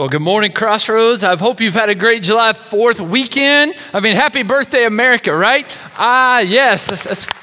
Well, good morning, Crossroads. I hope you've had a great July 4th weekend. I mean, happy birthday, America, right? Ah, yes. That's, that's,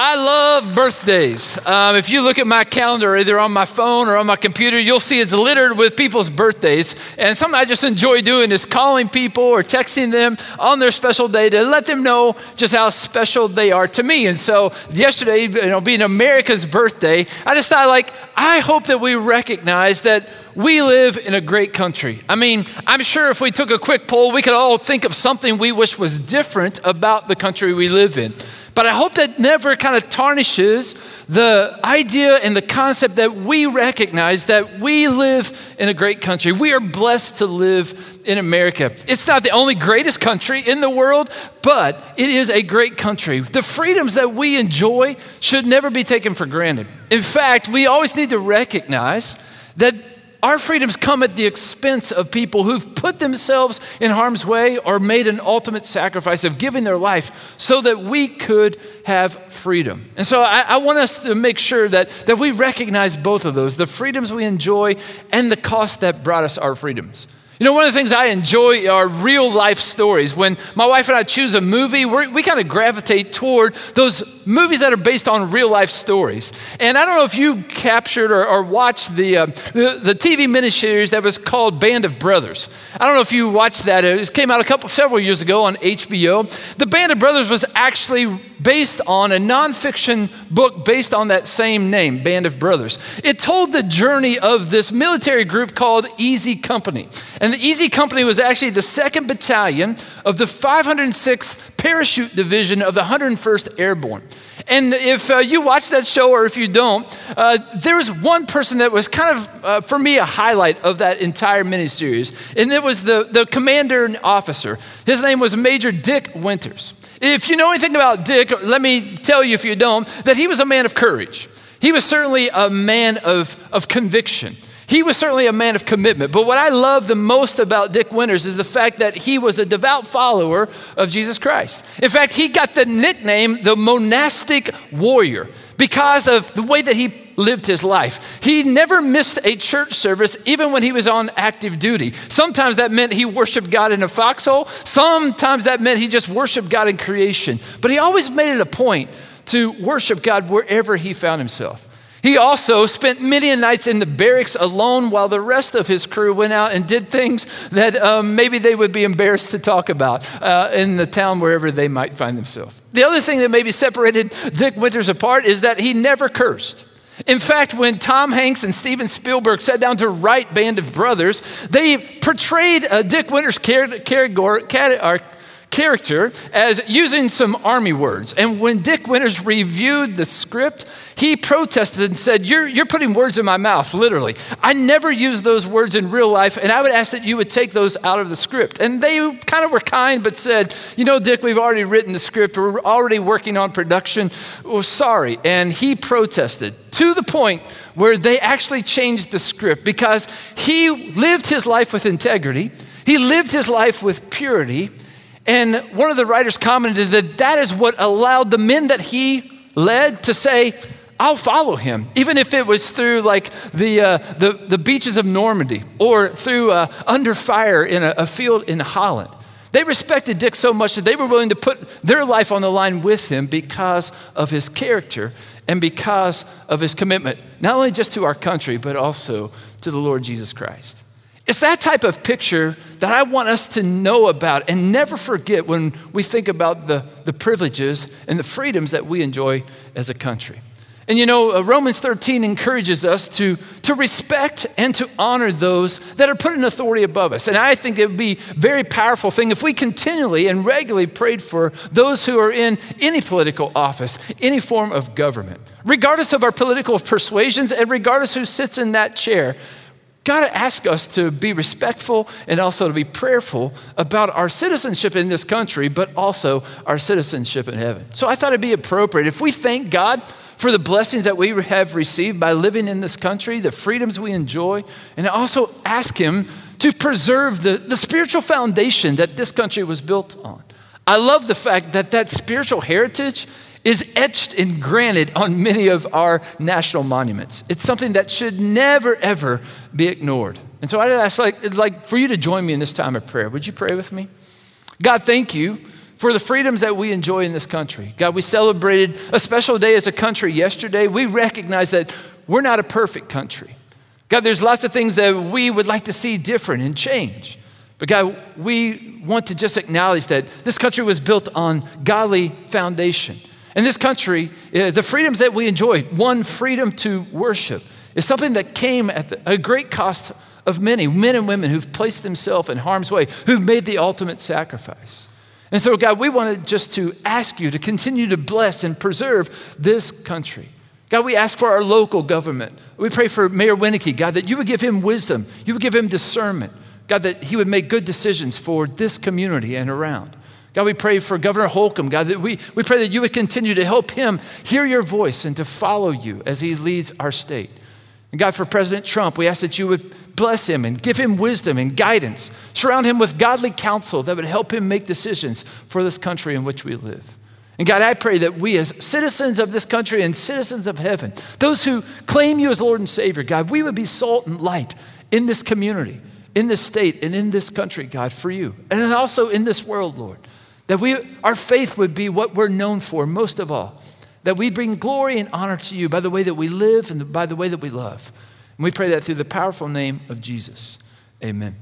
I love birthdays. Um, if you look at my calendar, either on my phone or on my computer, you'll see it's littered with people's birthdays. And something I just enjoy doing is calling people or texting them on their special day to let them know just how special they are to me. And so, yesterday, you know, being America's birthday, I just thought, like, I hope that we recognize that we live in a great country. I mean, I'm sure if we took a quick poll, we could all think of something we wish was different about the country we live in. But I hope that never kind of tarnishes the idea and the concept that we recognize that we live in a great country. We are blessed to live in America. It's not the only greatest country in the world, but it is a great country. The freedoms that we enjoy should never be taken for granted. In fact, we always need to recognize that our freedoms come at the expense of people who've put themselves in harm's way or made an ultimate sacrifice of giving their life so that we could have freedom. And so I, I, want us to make sure that, that we recognize both of those the freedoms we enjoy and the cost that brought us our freedoms. You know, one of the things I enjoy are real life stories. When my wife and I choose a movie, we kind of gravitate toward those movies that are based on real life stories. And I don't know if you captured or, or watched the, uh, the, the, TV miniseries that was called Band of Brothers. I don't know if you watched that. It came out a couple, several years ago on HBO. The Band of Brothers was actually based on a nonfiction book based on that same name, Band of Brothers. It told the journey of this military group called Easy Company. And the Easy Company was actually the second battalion of the 506th Parachute Division of the 101st Airborne. And if uh, you watch that show or if you don't, uh, there was one person that was kind of, uh, for me, a highlight of that entire miniseries. And it was the, the commander and officer. His name was Major Dick Winters. If you know anything about Dick, let me tell you if you don't, that he was a man of courage. He was certainly a man of, of conviction. He was certainly a man of commitment. But what I love the most about Dick Winters is the fact that he was a devout follower of Jesus Christ. In fact, he got the nickname the monastic warrior because of the way that he lived his life. He never missed a church service, even when he was on active duty. Sometimes that meant he worshiped God in a foxhole, sometimes that meant he just worshiped God in creation. But he always made it a point to worship God wherever he found himself. He also spent many nights in the barracks alone while the rest of his crew went out and did things that um, maybe they would be embarrassed to talk about uh, in the town wherever they might find themselves. The other thing that maybe separated Dick Winters apart is that he never cursed. In fact, when Tom Hanks and Steven Spielberg sat down to write Band of Brothers, they portrayed uh, Dick Winters' character, character as using some army words. And when Dick Winters reviewed the script, he protested and said, You're, you're putting words in my mouth, literally. I never use those words in real life, and I would ask that you would take those out of the script. And they kind of were kind, but said, You know, Dick, we've already written the script, we're already working on production. Oh, sorry. And he protested to the point where they actually changed the script because he lived his life with integrity, he lived his life with purity. And one of the writers commented that that is what allowed the men that he led to say, I'll follow him, even if it was through like the, uh, the, the beaches of Normandy or through uh, under fire in a, a field in Holland. They respected Dick so much that they were willing to put their life on the line with him because of his character and because of his commitment, not only just to our country, but also to the Lord Jesus Christ. It's that type of picture that I want us to know about and never forget when we think about the, the privileges and the freedoms that we enjoy as a country. And you know, uh, Romans 13 encourages us to, to respect and to honor those that are put in authority above us. And I think it would be a very powerful thing if we continually and regularly prayed for those who are in any political office, any form of government, regardless of our political persuasions and regardless who sits in that chair. God asks us to be respectful and also to be prayerful about our citizenship in this country, but also our citizenship in heaven. So I thought it'd be appropriate if we thank God for the blessings that we have received by living in this country, the freedoms we enjoy, and also ask Him to preserve the, the spiritual foundation that this country was built on. I love the fact that that spiritual heritage is etched and granted on many of our national monuments. It's something that should never, ever be ignored. And so I'd ask, like, like, for you to join me in this time of prayer. Would you pray with me? God, thank you for the freedoms that we enjoy in this country. God, we celebrated a special day as a country yesterday. We recognize that we're not a perfect country. God, there's lots of things that we would like to see different and change. But God, we want to just acknowledge that this country was built on godly foundation. In this country, uh, the freedoms that we enjoy, one freedom to worship, is something that came at a great cost of many men and women who've placed themselves in harm's way, who've made the ultimate sacrifice. And so, God, we wanted just to ask you to continue to bless and preserve this country. God, we ask for our local government. We pray for Mayor Winnecke, God, that you would give him wisdom, you would give him discernment. God, that he would make good decisions for this community and around. God, we pray for Governor Holcomb, God, that we, we pray that you would continue to help him hear your voice and to follow you as he leads our state. And God, for President Trump, we ask that you would bless him and give him wisdom and guidance. Surround him with godly counsel that would help him make decisions for this country in which we live. And God, I pray that we, as citizens of this country and citizens of heaven, those who claim you as Lord and Savior, God, we would be salt and light in this community, in this state, and in this country, God, for you. And also in this world, Lord. That we, our faith would be what we're known for most of all. That we bring glory and honor to you by the way that we live and by the way that we love. And we pray that through the powerful name of Jesus. Amen.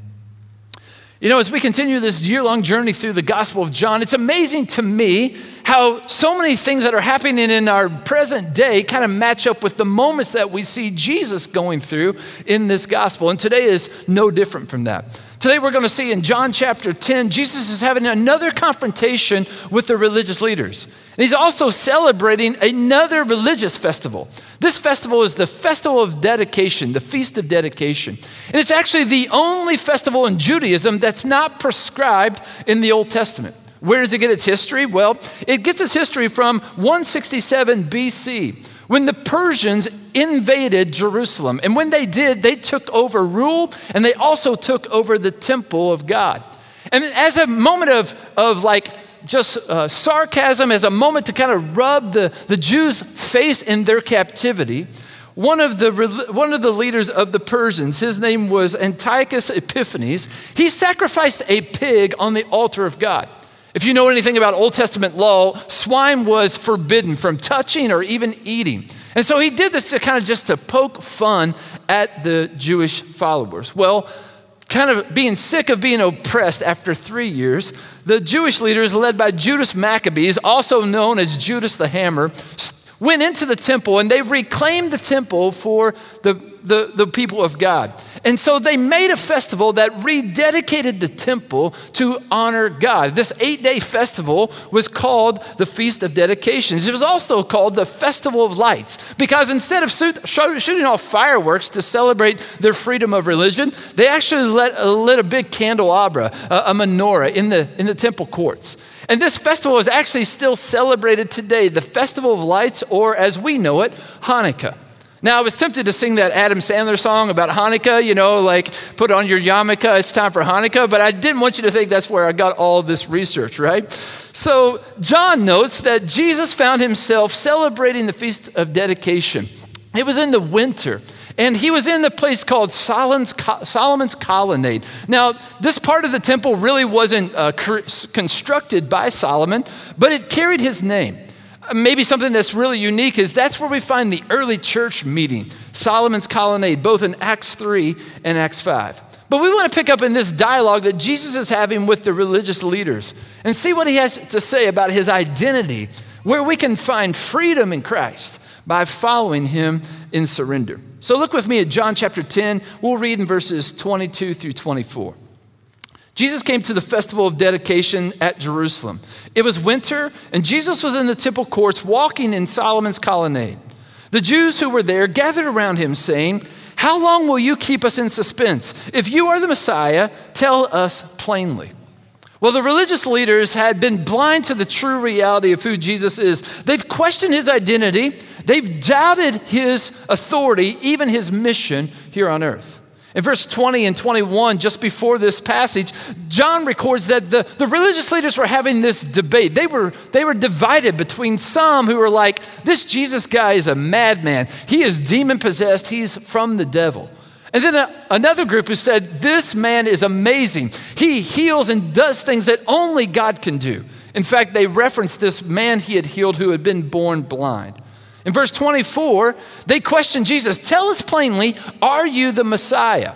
You know, as we continue this year long journey through the Gospel of John, it's amazing to me how so many things that are happening in our present day kind of match up with the moments that we see Jesus going through in this Gospel. And today is no different from that. Today, we're going to see in John chapter 10, Jesus is having another confrontation with the religious leaders. And he's also celebrating another religious festival. This festival is the festival of dedication, the feast of dedication. And it's actually the only festival in Judaism that's not prescribed in the Old Testament. Where does it get its history? Well, it gets its history from 167 BC when the Persians invaded Jerusalem. And when they did, they took over rule and they also took over the temple of God. And as a moment of, of like just uh, sarcasm, as a moment to kind of rub the, the Jews' face in their captivity, one of, the, one of the leaders of the Persians, his name was Antiochus Epiphanes, he sacrificed a pig on the altar of God. If you know anything about Old Testament law, swine was forbidden from touching or even eating. And so he did this to kind of just to poke fun at the Jewish followers. Well, kind of being sick of being oppressed after three years, the Jewish leaders, led by Judas Maccabees, also known as Judas the Hammer, went into the temple and they reclaimed the temple for the, the, the people of God. And so they made a festival that rededicated the temple to honor God. This eight day festival was called the Feast of Dedications. It was also called the Festival of Lights because instead of shooting off fireworks to celebrate their freedom of religion, they actually lit, uh, lit a big candelabra, a, a menorah in the, in the temple courts. And this festival is actually still celebrated today, the Festival of Lights, or as we know it, Hanukkah. Now, I was tempted to sing that Adam Sandler song about Hanukkah, you know, like put on your yarmulke, it's time for Hanukkah, but I didn't want you to think that's where I got all this research, right? So, John notes that Jesus found himself celebrating the Feast of Dedication. It was in the winter. And he was in the place called Solomon's, Solomon's Colonnade. Now, this part of the temple really wasn't uh, constructed by Solomon, but it carried his name. Maybe something that's really unique is that's where we find the early church meeting, Solomon's Colonnade, both in Acts 3 and Acts 5. But we want to pick up in this dialogue that Jesus is having with the religious leaders and see what he has to say about his identity, where we can find freedom in Christ by following him in surrender. So look with me at John chapter 10. We'll read in verses 22 through 24. Jesus came to the festival of dedication at Jerusalem. It was winter, and Jesus was in the temple courts walking in Solomon's colonnade. The Jews who were there gathered around him, saying, How long will you keep us in suspense? If you are the Messiah, tell us plainly. Well, the religious leaders had been blind to the true reality of who Jesus is. They've questioned his identity, they've doubted his authority, even his mission here on earth. In verse 20 and 21, just before this passage, John records that the, the religious leaders were having this debate. They were, they were divided between some who were like, This Jesus guy is a madman. He is demon possessed. He's from the devil. And then a, another group who said, This man is amazing. He heals and does things that only God can do. In fact, they referenced this man he had healed who had been born blind. In verse 24, they question Jesus Tell us plainly, are you the Messiah?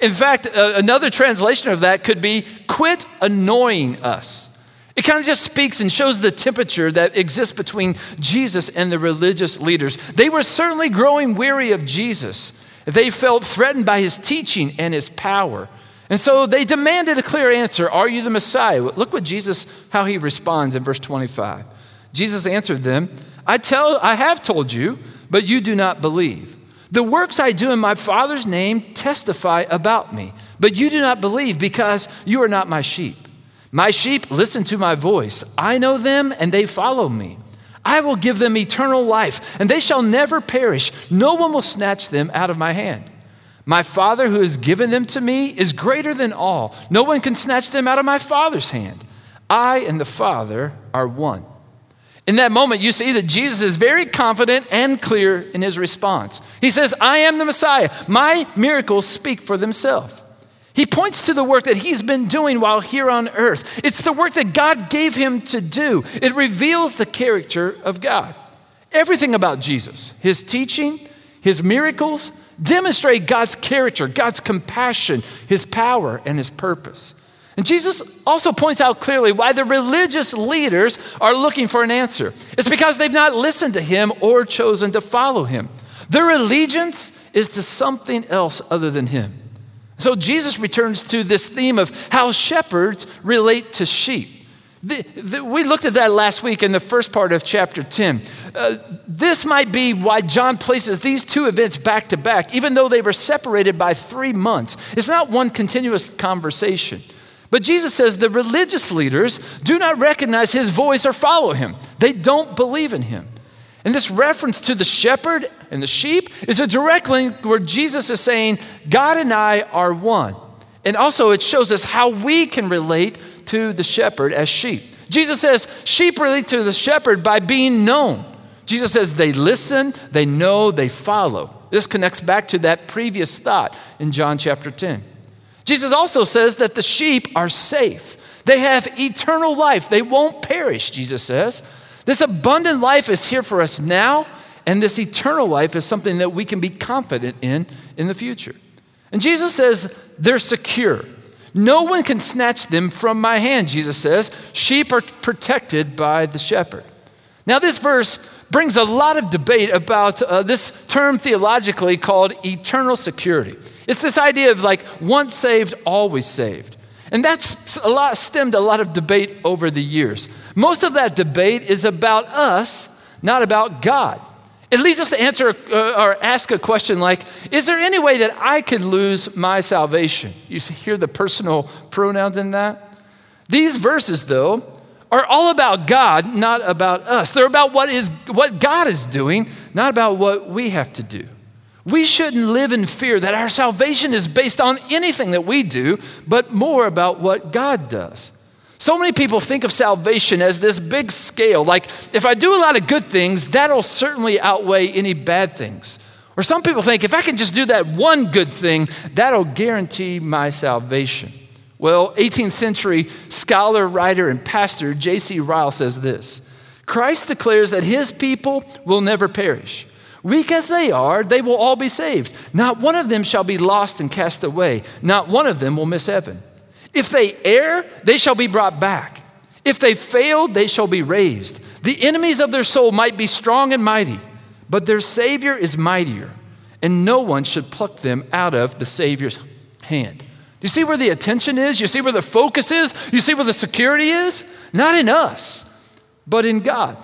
In fact, uh, another translation of that could be, Quit annoying us. It kind of just speaks and shows the temperature that exists between Jesus and the religious leaders. They were certainly growing weary of Jesus. They felt threatened by his teaching and his power. And so they demanded a clear answer Are you the Messiah? Look what Jesus, how he responds in verse 25. Jesus answered them, I, tell, I have told you, but you do not believe. The works I do in my Father's name testify about me, but you do not believe because you are not my sheep. My sheep listen to my voice. I know them and they follow me. I will give them eternal life, and they shall never perish. No one will snatch them out of my hand. My Father who has given them to me is greater than all. No one can snatch them out of my Father's hand. I and the Father are one. In that moment, you see that Jesus is very confident and clear in his response. He says, I am the Messiah. My miracles speak for themselves. He points to the work that he's been doing while here on earth. It's the work that God gave him to do. It reveals the character of God. Everything about Jesus, his teaching, his miracles, demonstrate God's character, God's compassion, his power, and his purpose. And Jesus also points out clearly why the religious leaders are looking for an answer. It's because they've not listened to him or chosen to follow him. Their allegiance is to something else other than him. So Jesus returns to this theme of how shepherds relate to sheep. The, the, we looked at that last week in the first part of chapter 10. Uh, this might be why John places these two events back to back, even though they were separated by three months. It's not one continuous conversation. But Jesus says the religious leaders do not recognize his voice or follow him, they don't believe in him. And this reference to the shepherd and the sheep is a direct link where Jesus is saying, God and I are one. And also, it shows us how we can relate to the shepherd as sheep. Jesus says, sheep relate to the shepherd by being known. Jesus says, they listen, they know, they follow. This connects back to that previous thought in John chapter 10. Jesus also says that the sheep are safe. They have eternal life. They won't perish, Jesus says. This abundant life is here for us now, and this eternal life is something that we can be confident in in the future. And Jesus says they're secure. No one can snatch them from my hand, Jesus says. Sheep are protected by the shepherd. Now, this verse brings a lot of debate about uh, this term theologically called eternal security. It's this idea of like once saved, always saved. And that's a lot, stemmed a lot of debate over the years. Most of that debate is about us, not about God. It leads us to answer uh, or ask a question like Is there any way that I could lose my salvation? You hear the personal pronouns in that? These verses, though, are all about God, not about us. They're about what, is, what God is doing, not about what we have to do. We shouldn't live in fear that our salvation is based on anything that we do, but more about what God does. So many people think of salvation as this big scale, like if I do a lot of good things, that'll certainly outweigh any bad things. Or some people think if I can just do that one good thing, that'll guarantee my salvation. Well, 18th century scholar, writer, and pastor J.C. Ryle says this Christ declares that his people will never perish. Weak as they are, they will all be saved. Not one of them shall be lost and cast away. Not one of them will miss heaven. If they err, they shall be brought back. If they fail, they shall be raised. The enemies of their soul might be strong and mighty, but their Savior is mightier, and no one should pluck them out of the Savior's hand. You see where the attention is? You see where the focus is? You see where the security is? Not in us, but in God.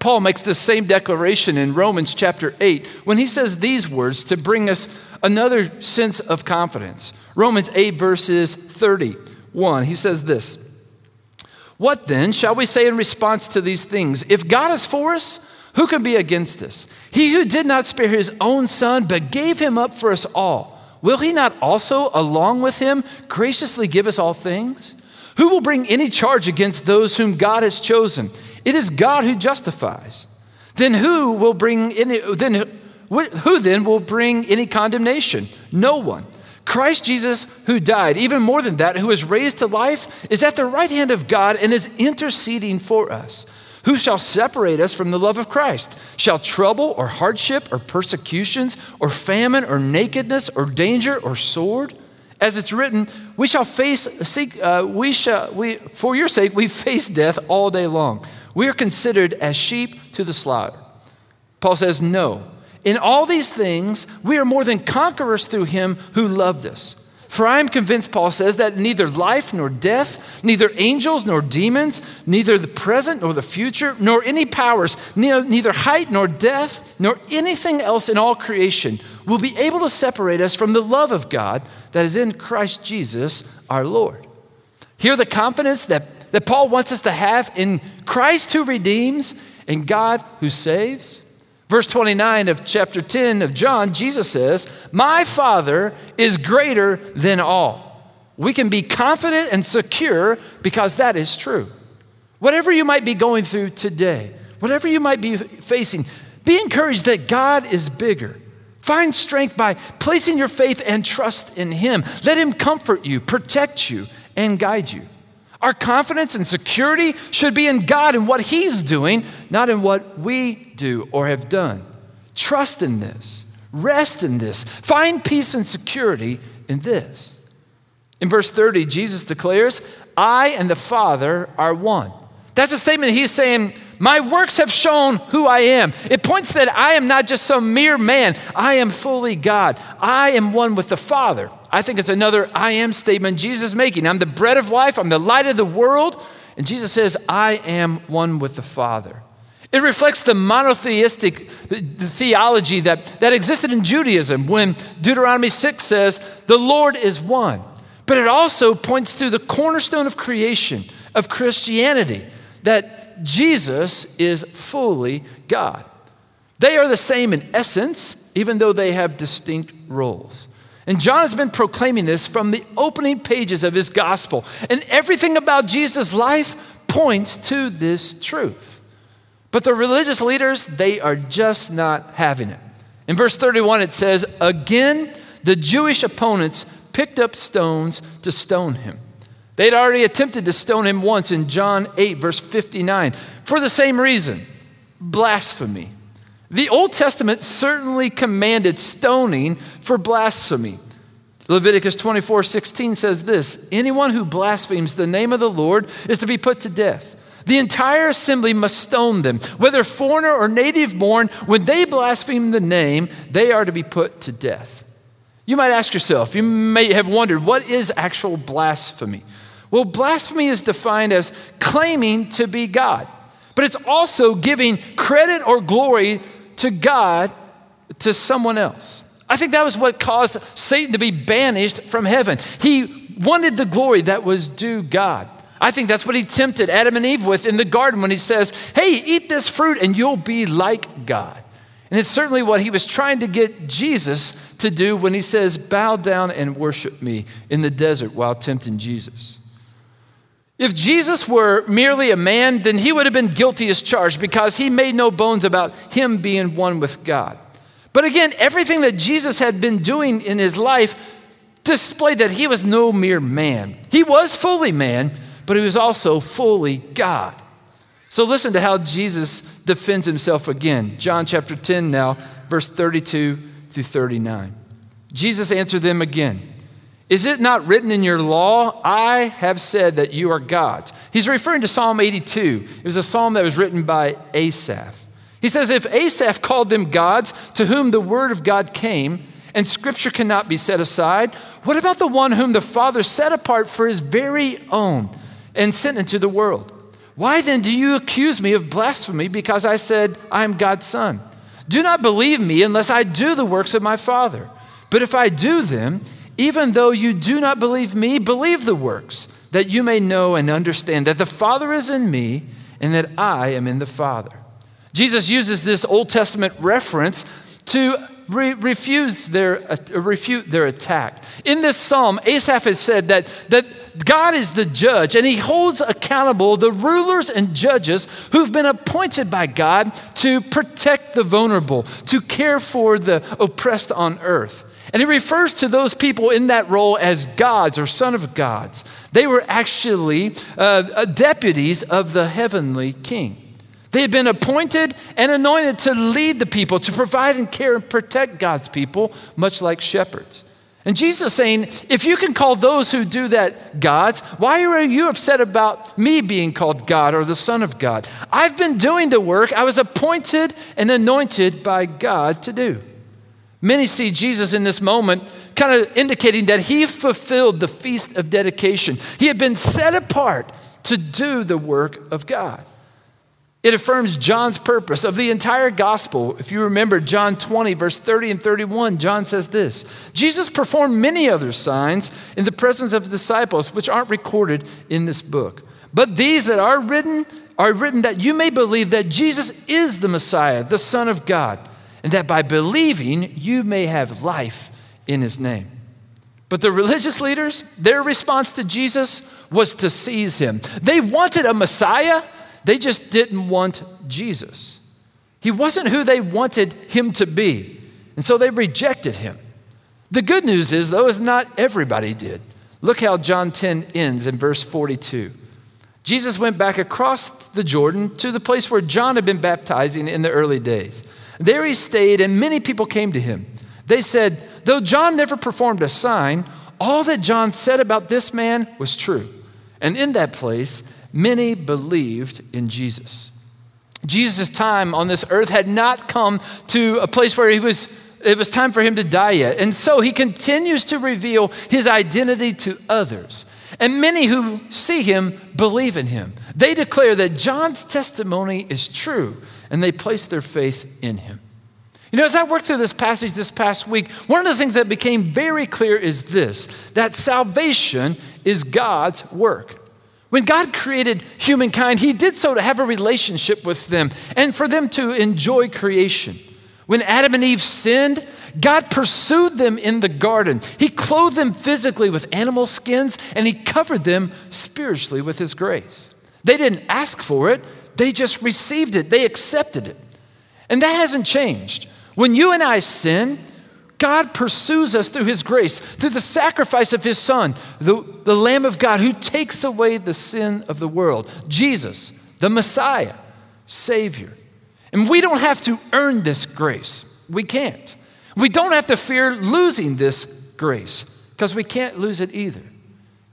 Paul makes the same declaration in Romans chapter 8 when he says these words to bring us another sense of confidence. Romans 8, verses 31. He says this What then shall we say in response to these things? If God is for us, who can be against us? He who did not spare his own son, but gave him up for us all, will he not also, along with him, graciously give us all things? Who will bring any charge against those whom God has chosen? It is God who justifies. Then who will bring any, then Who then will bring any condemnation? No one. Christ Jesus, who died, even more than that, who was raised to life, is at the right hand of God and is interceding for us. Who shall separate us from the love of Christ? Shall trouble or hardship or persecutions or famine or nakedness or danger or sword? As it's written, we shall face, seek, uh, we shall, we, for your sake, we face death all day long. We are considered as sheep to the slaughter. Paul says, no. In all these things, we are more than conquerors through him who loved us. For I am convinced, Paul says, that neither life nor death, neither angels nor demons, neither the present nor the future, nor any powers, neither height nor depth, nor anything else in all creation will be able to separate us from the love of God that is in Christ Jesus our Lord. Hear the confidence that, that Paul wants us to have in Christ who redeems and God who saves. Verse 29 of chapter 10 of John, Jesus says, My Father is greater than all. We can be confident and secure because that is true. Whatever you might be going through today, whatever you might be facing, be encouraged that God is bigger. Find strength by placing your faith and trust in Him. Let Him comfort you, protect you, and guide you. Our confidence and security should be in God and what He's doing, not in what we do or have done. Trust in this, rest in this, find peace and security in this. In verse 30, Jesus declares, I and the Father are one. That's a statement he's saying, My works have shown who I am. It points that I am not just some mere man, I am fully God. I am one with the Father. I think it's another I am statement Jesus is making. I'm the bread of life, I'm the light of the world. And Jesus says, I am one with the Father. It reflects the monotheistic theology that, that existed in Judaism when Deuteronomy 6 says, The Lord is one. But it also points to the cornerstone of creation, of Christianity, that Jesus is fully God. They are the same in essence, even though they have distinct roles. And John has been proclaiming this from the opening pages of his gospel. And everything about Jesus' life points to this truth. But the religious leaders, they are just not having it. In verse 31, it says, Again, the Jewish opponents picked up stones to stone him. They'd already attempted to stone him once in John 8, verse 59, for the same reason blasphemy. The Old Testament certainly commanded stoning for blasphemy. Leviticus 24 16 says this Anyone who blasphemes the name of the Lord is to be put to death. The entire assembly must stone them, whether foreigner or native born. When they blaspheme the name, they are to be put to death. You might ask yourself, you may have wondered, what is actual blasphemy? Well, blasphemy is defined as claiming to be God, but it's also giving credit or glory to God to someone else. I think that was what caused Satan to be banished from heaven. He wanted the glory that was due God. I think that's what he tempted Adam and Eve with in the garden when he says, Hey, eat this fruit and you'll be like God. And it's certainly what he was trying to get Jesus to do when he says, Bow down and worship me in the desert while tempting Jesus. If Jesus were merely a man, then he would have been guilty as charged because he made no bones about him being one with God. But again, everything that Jesus had been doing in his life displayed that he was no mere man. He was fully man, but he was also fully God. So listen to how Jesus defends himself again. John chapter 10 now, verse 32 through 39. Jesus answered them again. Is it not written in your law, I have said that you are gods? He's referring to Psalm 82. It was a psalm that was written by Asaph. He says, If Asaph called them gods to whom the word of God came, and scripture cannot be set aside, what about the one whom the Father set apart for his very own and sent into the world? Why then do you accuse me of blasphemy because I said, I am God's son? Do not believe me unless I do the works of my Father. But if I do them, even though you do not believe me, believe the works, that you may know and understand that the Father is in me and that I am in the Father. Jesus uses this Old Testament reference to re- refuse their, uh, refute their attack. In this psalm, Asaph has said that, that God is the judge, and He holds accountable the rulers and judges who've been appointed by God to protect the vulnerable, to care for the oppressed on earth. And He refers to those people in that role as gods or son of gods. They were actually uh, uh deputies of the heavenly king. They had been appointed and anointed to lead the people, to provide and care and protect God's people, much like shepherds. And Jesus saying, if you can call those who do that gods, why are you upset about me being called God or the Son of God? I've been doing the work I was appointed and anointed by God to do. Many see Jesus in this moment kind of indicating that he fulfilled the feast of dedication. He had been set apart to do the work of God. It affirms John's purpose of the entire gospel. If you remember John 20, verse 30 and 31, John says this Jesus performed many other signs in the presence of disciples, which aren't recorded in this book. But these that are written are written that you may believe that Jesus is the Messiah, the Son of God, and that by believing you may have life in his name. But the religious leaders, their response to Jesus was to seize him. They wanted a Messiah they just didn't want Jesus. He wasn't who they wanted him to be. And so they rejected him. The good news is, though, is not everybody did. Look how John 10 ends in verse 42. Jesus went back across the Jordan to the place where John had been baptizing in the early days. There he stayed, and many people came to him. They said, Though John never performed a sign, all that John said about this man was true. And in that place, many believed in Jesus. Jesus' time on this earth had not come to a place where he was, it was time for him to die yet. And so he continues to reveal his identity to others. And many who see him believe in him. They declare that John's testimony is true and they placed their faith in him. You know, as I worked through this passage this past week, one of the things that became very clear is this that salvation is God's work. When God created humankind, He did so to have a relationship with them and for them to enjoy creation. When Adam and Eve sinned, God pursued them in the garden. He clothed them physically with animal skins and He covered them spiritually with His grace. They didn't ask for it, they just received it, they accepted it. And that hasn't changed. When you and I sin, God pursues us through His grace, through the sacrifice of His Son, the, the Lamb of God who takes away the sin of the world. Jesus, the Messiah, Savior. And we don't have to earn this grace. We can't. We don't have to fear losing this grace because we can't lose it either.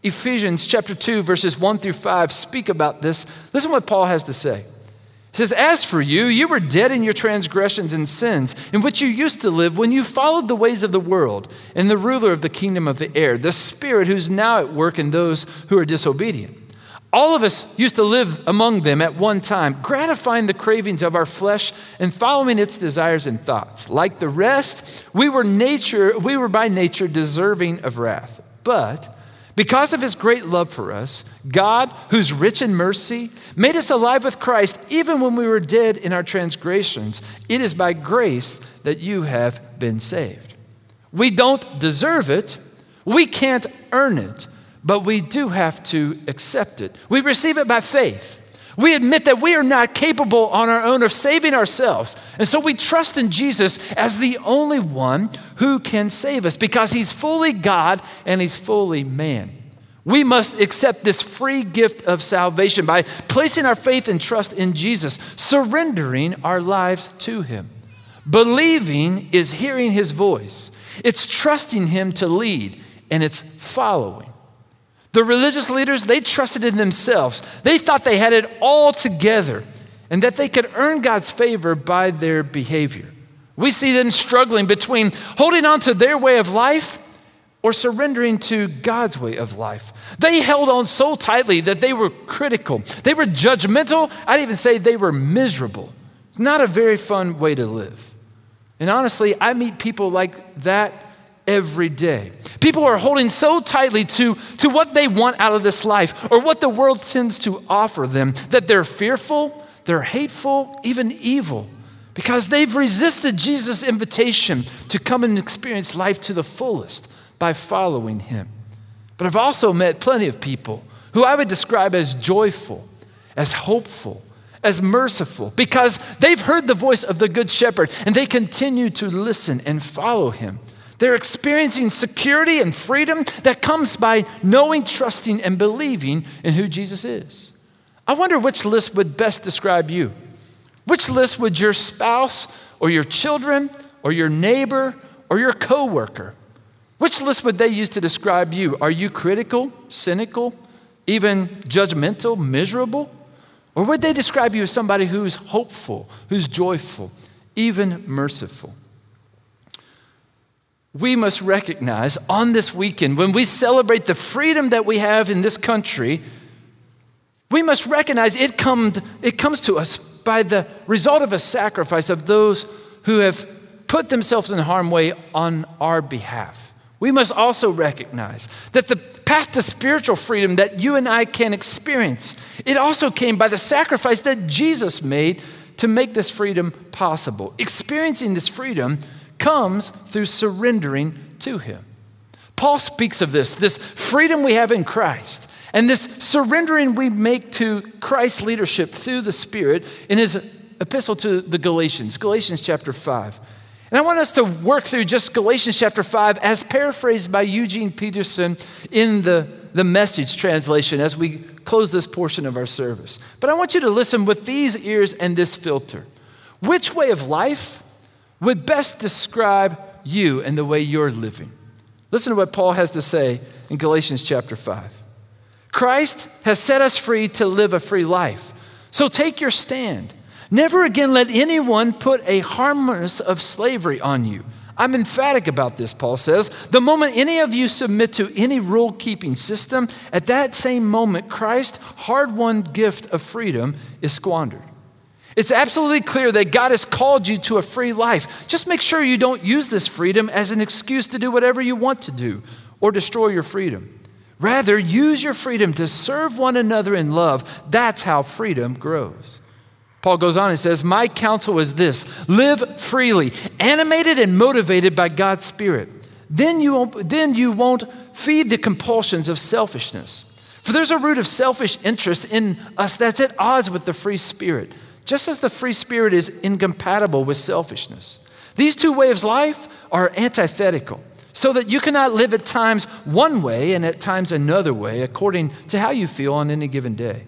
Ephesians chapter 2, verses 1 through 5 speak about this. Listen what Paul has to say He says, As for you, you were dead in your transgressions and sins, in which you used to live when you followed the ways of the world and the ruler of the kingdom of the air, the spirit who's now at work in those who are disobedient. All of us used to live among them at one time, gratifying the cravings of our flesh and following its desires and thoughts. Like the rest, we were nature, we were by nature deserving of wrath. But because of his great love for us, God, who's rich in mercy, made us alive with Christ even when we were dead in our transgressions. It is by grace that you have been saved. We don't deserve it, we can't earn it, but we do have to accept it. We receive it by faith. We admit that we are not capable on our own of saving ourselves. And so we trust in Jesus as the only one who can save us because he's fully God and he's fully man. We must accept this free gift of salvation by placing our faith and trust in Jesus, surrendering our lives to him. Believing is hearing his voice, it's trusting him to lead, and it's following. The religious leaders, they trusted in themselves. They thought they had it all together and that they could earn God's favor by their behavior. We see them struggling between holding on to their way of life or surrendering to God's way of life. They held on so tightly that they were critical, they were judgmental. I'd even say they were miserable. It's not a very fun way to live. And honestly, I meet people like that every day. People are holding so tightly to, to what they want out of this life or what the world tends to offer them that they're fearful, they're hateful, even evil because they've resisted Jesus' invitation to come and experience life to the fullest by following him. But I've also met plenty of people who I would describe as joyful, as hopeful, as merciful, because they've heard the voice of the Good Shepherd and they continue to listen and follow him. They're experiencing security and freedom that comes by knowing, trusting, and believing in who Jesus is. I wonder which list would best describe you. Which list would your spouse or your children or your neighbor or your coworker, which list would they use to describe you? Are you critical, cynical, even judgmental, miserable? Or would they describe you as somebody who's hopeful, who's joyful, even merciful? We must recognize on this weekend, when we celebrate the freedom that we have in this country, we must recognize it, come, it comes to us by the result of a sacrifice of those who have put themselves in harm's way on our behalf. We must also recognize that the path to spiritual freedom that you and I can experience, it also came by the sacrifice that Jesus made to make this freedom possible. Experiencing this freedom comes through surrendering to Him. Paul speaks of this, this freedom we have in Christ, and this surrendering we make to Christ's leadership through the Spirit in his epistle to the Galatians, Galatians chapter 5. And I want us to work through just Galatians chapter 5 as paraphrased by Eugene Peterson in the, the message translation as we close this portion of our service. But I want you to listen with these ears and this filter. Which way of life would best describe you and the way you're living? Listen to what Paul has to say in Galatians chapter 5. Christ has set us free to live a free life. So take your stand. Never again let anyone put a harness of slavery on you. I'm emphatic about this, Paul says. The moment any of you submit to any rule keeping system, at that same moment, Christ's hard won gift of freedom is squandered. It's absolutely clear that God has called you to a free life. Just make sure you don't use this freedom as an excuse to do whatever you want to do or destroy your freedom. Rather, use your freedom to serve one another in love. That's how freedom grows. Paul goes on and says, My counsel is this live freely, animated and motivated by God's Spirit. Then you, won't, then you won't feed the compulsions of selfishness. For there's a root of selfish interest in us that's at odds with the free spirit, just as the free spirit is incompatible with selfishness. These two ways of life are antithetical, so that you cannot live at times one way and at times another way according to how you feel on any given day.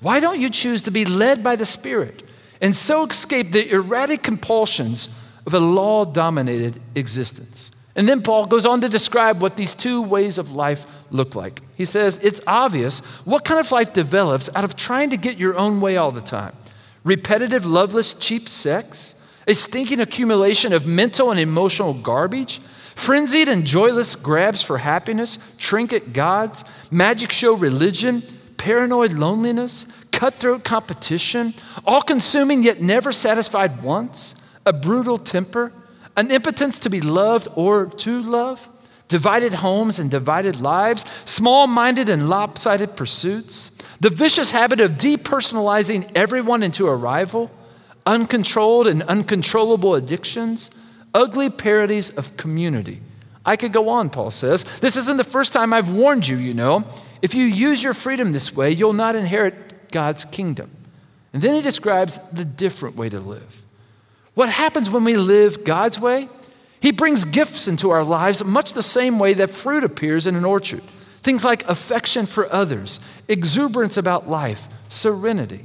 Why don't you choose to be led by the Spirit and so escape the erratic compulsions of a law dominated existence? And then Paul goes on to describe what these two ways of life look like. He says, It's obvious what kind of life develops out of trying to get your own way all the time repetitive, loveless, cheap sex, a stinking accumulation of mental and emotional garbage, frenzied and joyless grabs for happiness, trinket gods, magic show religion paranoid loneliness, cutthroat competition, all consuming yet never satisfied once, a brutal temper, an impotence to be loved or to love, divided homes and divided lives, small minded and lopsided pursuits, the vicious habit of depersonalizing everyone into a rival, uncontrolled and uncontrollable addictions, ugly parodies of community. I could go on, Paul says. This isn't the first time I've warned you, you know. If you use your freedom this way, you'll not inherit God's kingdom. And then he describes the different way to live. What happens when we live God's way? He brings gifts into our lives much the same way that fruit appears in an orchard. Things like affection for others, exuberance about life, serenity.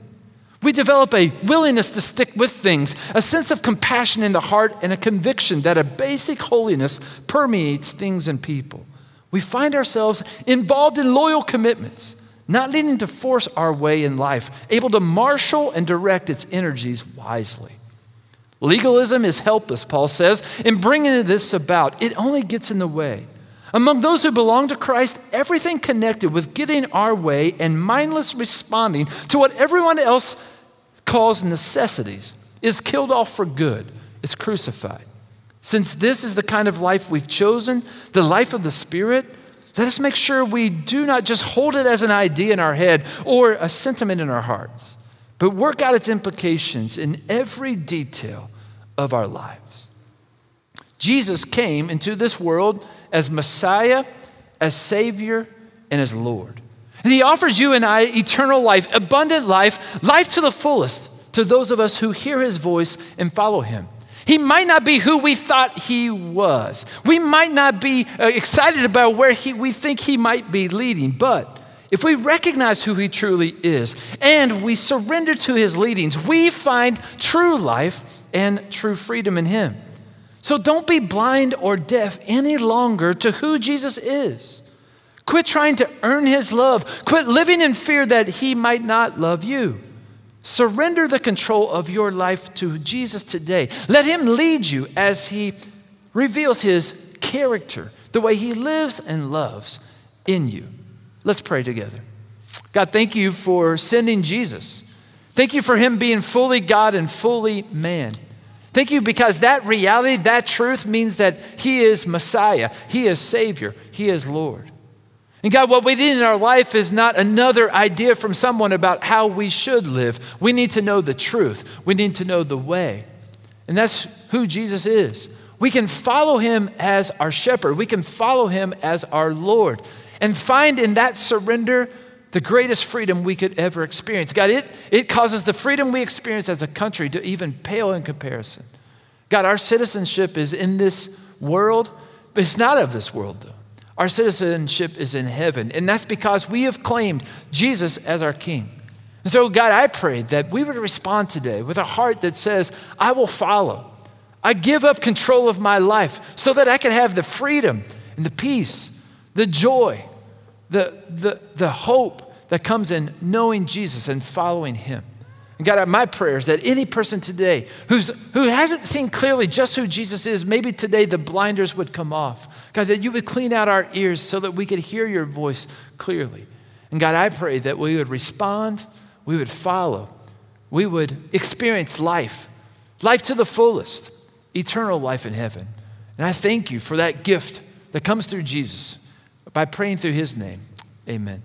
We develop a willingness to stick with things, a sense of compassion in the heart, and a conviction that a basic holiness permeates things and people we find ourselves involved in loyal commitments, not needing to force our way in life, able to marshal and direct its energies wisely. Legalism is helpless, Paul says, in bringing this about. It only gets in the way. Among those who belong to Christ, everything connected with getting our way and mindless responding to what everyone else calls necessities is killed off for good. It's crucified. Since this is the kind of life we've chosen, the life of the Spirit, let us make sure we do not just hold it as an idea in our head or a sentiment in our hearts, but work out its implications in every detail of our lives. Jesus came into this world as Messiah, as Savior, and as Lord. And He offers you and I eternal life, abundant life, life to the fullest to those of us who hear His voice and follow Him. He might not be who we thought he was. We might not be uh, excited about where he, we think he might be leading, but if we recognize who he truly is and we surrender to his leadings, we find true life and true freedom in him. So don't be blind or deaf any longer to who Jesus is. Quit trying to earn his love. Quit living in fear that he might not love you. Surrender the control of your life to Jesus today. Let him lead you as he reveals his character, the way he lives and loves in you. Let's pray together. God, thank you for sending Jesus. Thank you for him being fully God and fully man. Thank you because that reality, that truth means that He is Messiah, He is Savior, He is Lord. And God, what we need in our life is not another idea from someone about how we should live. We need to know the truth, we need to know the way. And that's who Jesus is. We can follow Him as our shepherd, we can follow Him as our Lord, and find in that surrender the greatest freedom we could ever experience. God, it, it causes the freedom we experience as a country to even pale in comparison. God, our citizenship is in this world, but it's not of this world, though. Our citizenship is in heaven, and that's because we have claimed Jesus as our King. And so, God, I pray that we would respond today with a heart that says, I will follow. I give up control of my life so that I can have the freedom and the peace, the joy, the, the, the hope that comes in knowing Jesus and following him. And God, my prayer is that any person today who's, who hasn't seen clearly just who Jesus is, maybe today the blinders would come off. God, that you would clean out our ears so that we could hear your voice clearly. And God, I pray that we would respond, we would follow, we would experience life, life to the fullest, eternal life in heaven. And I thank you for that gift that comes through Jesus by praying through his name. Amen.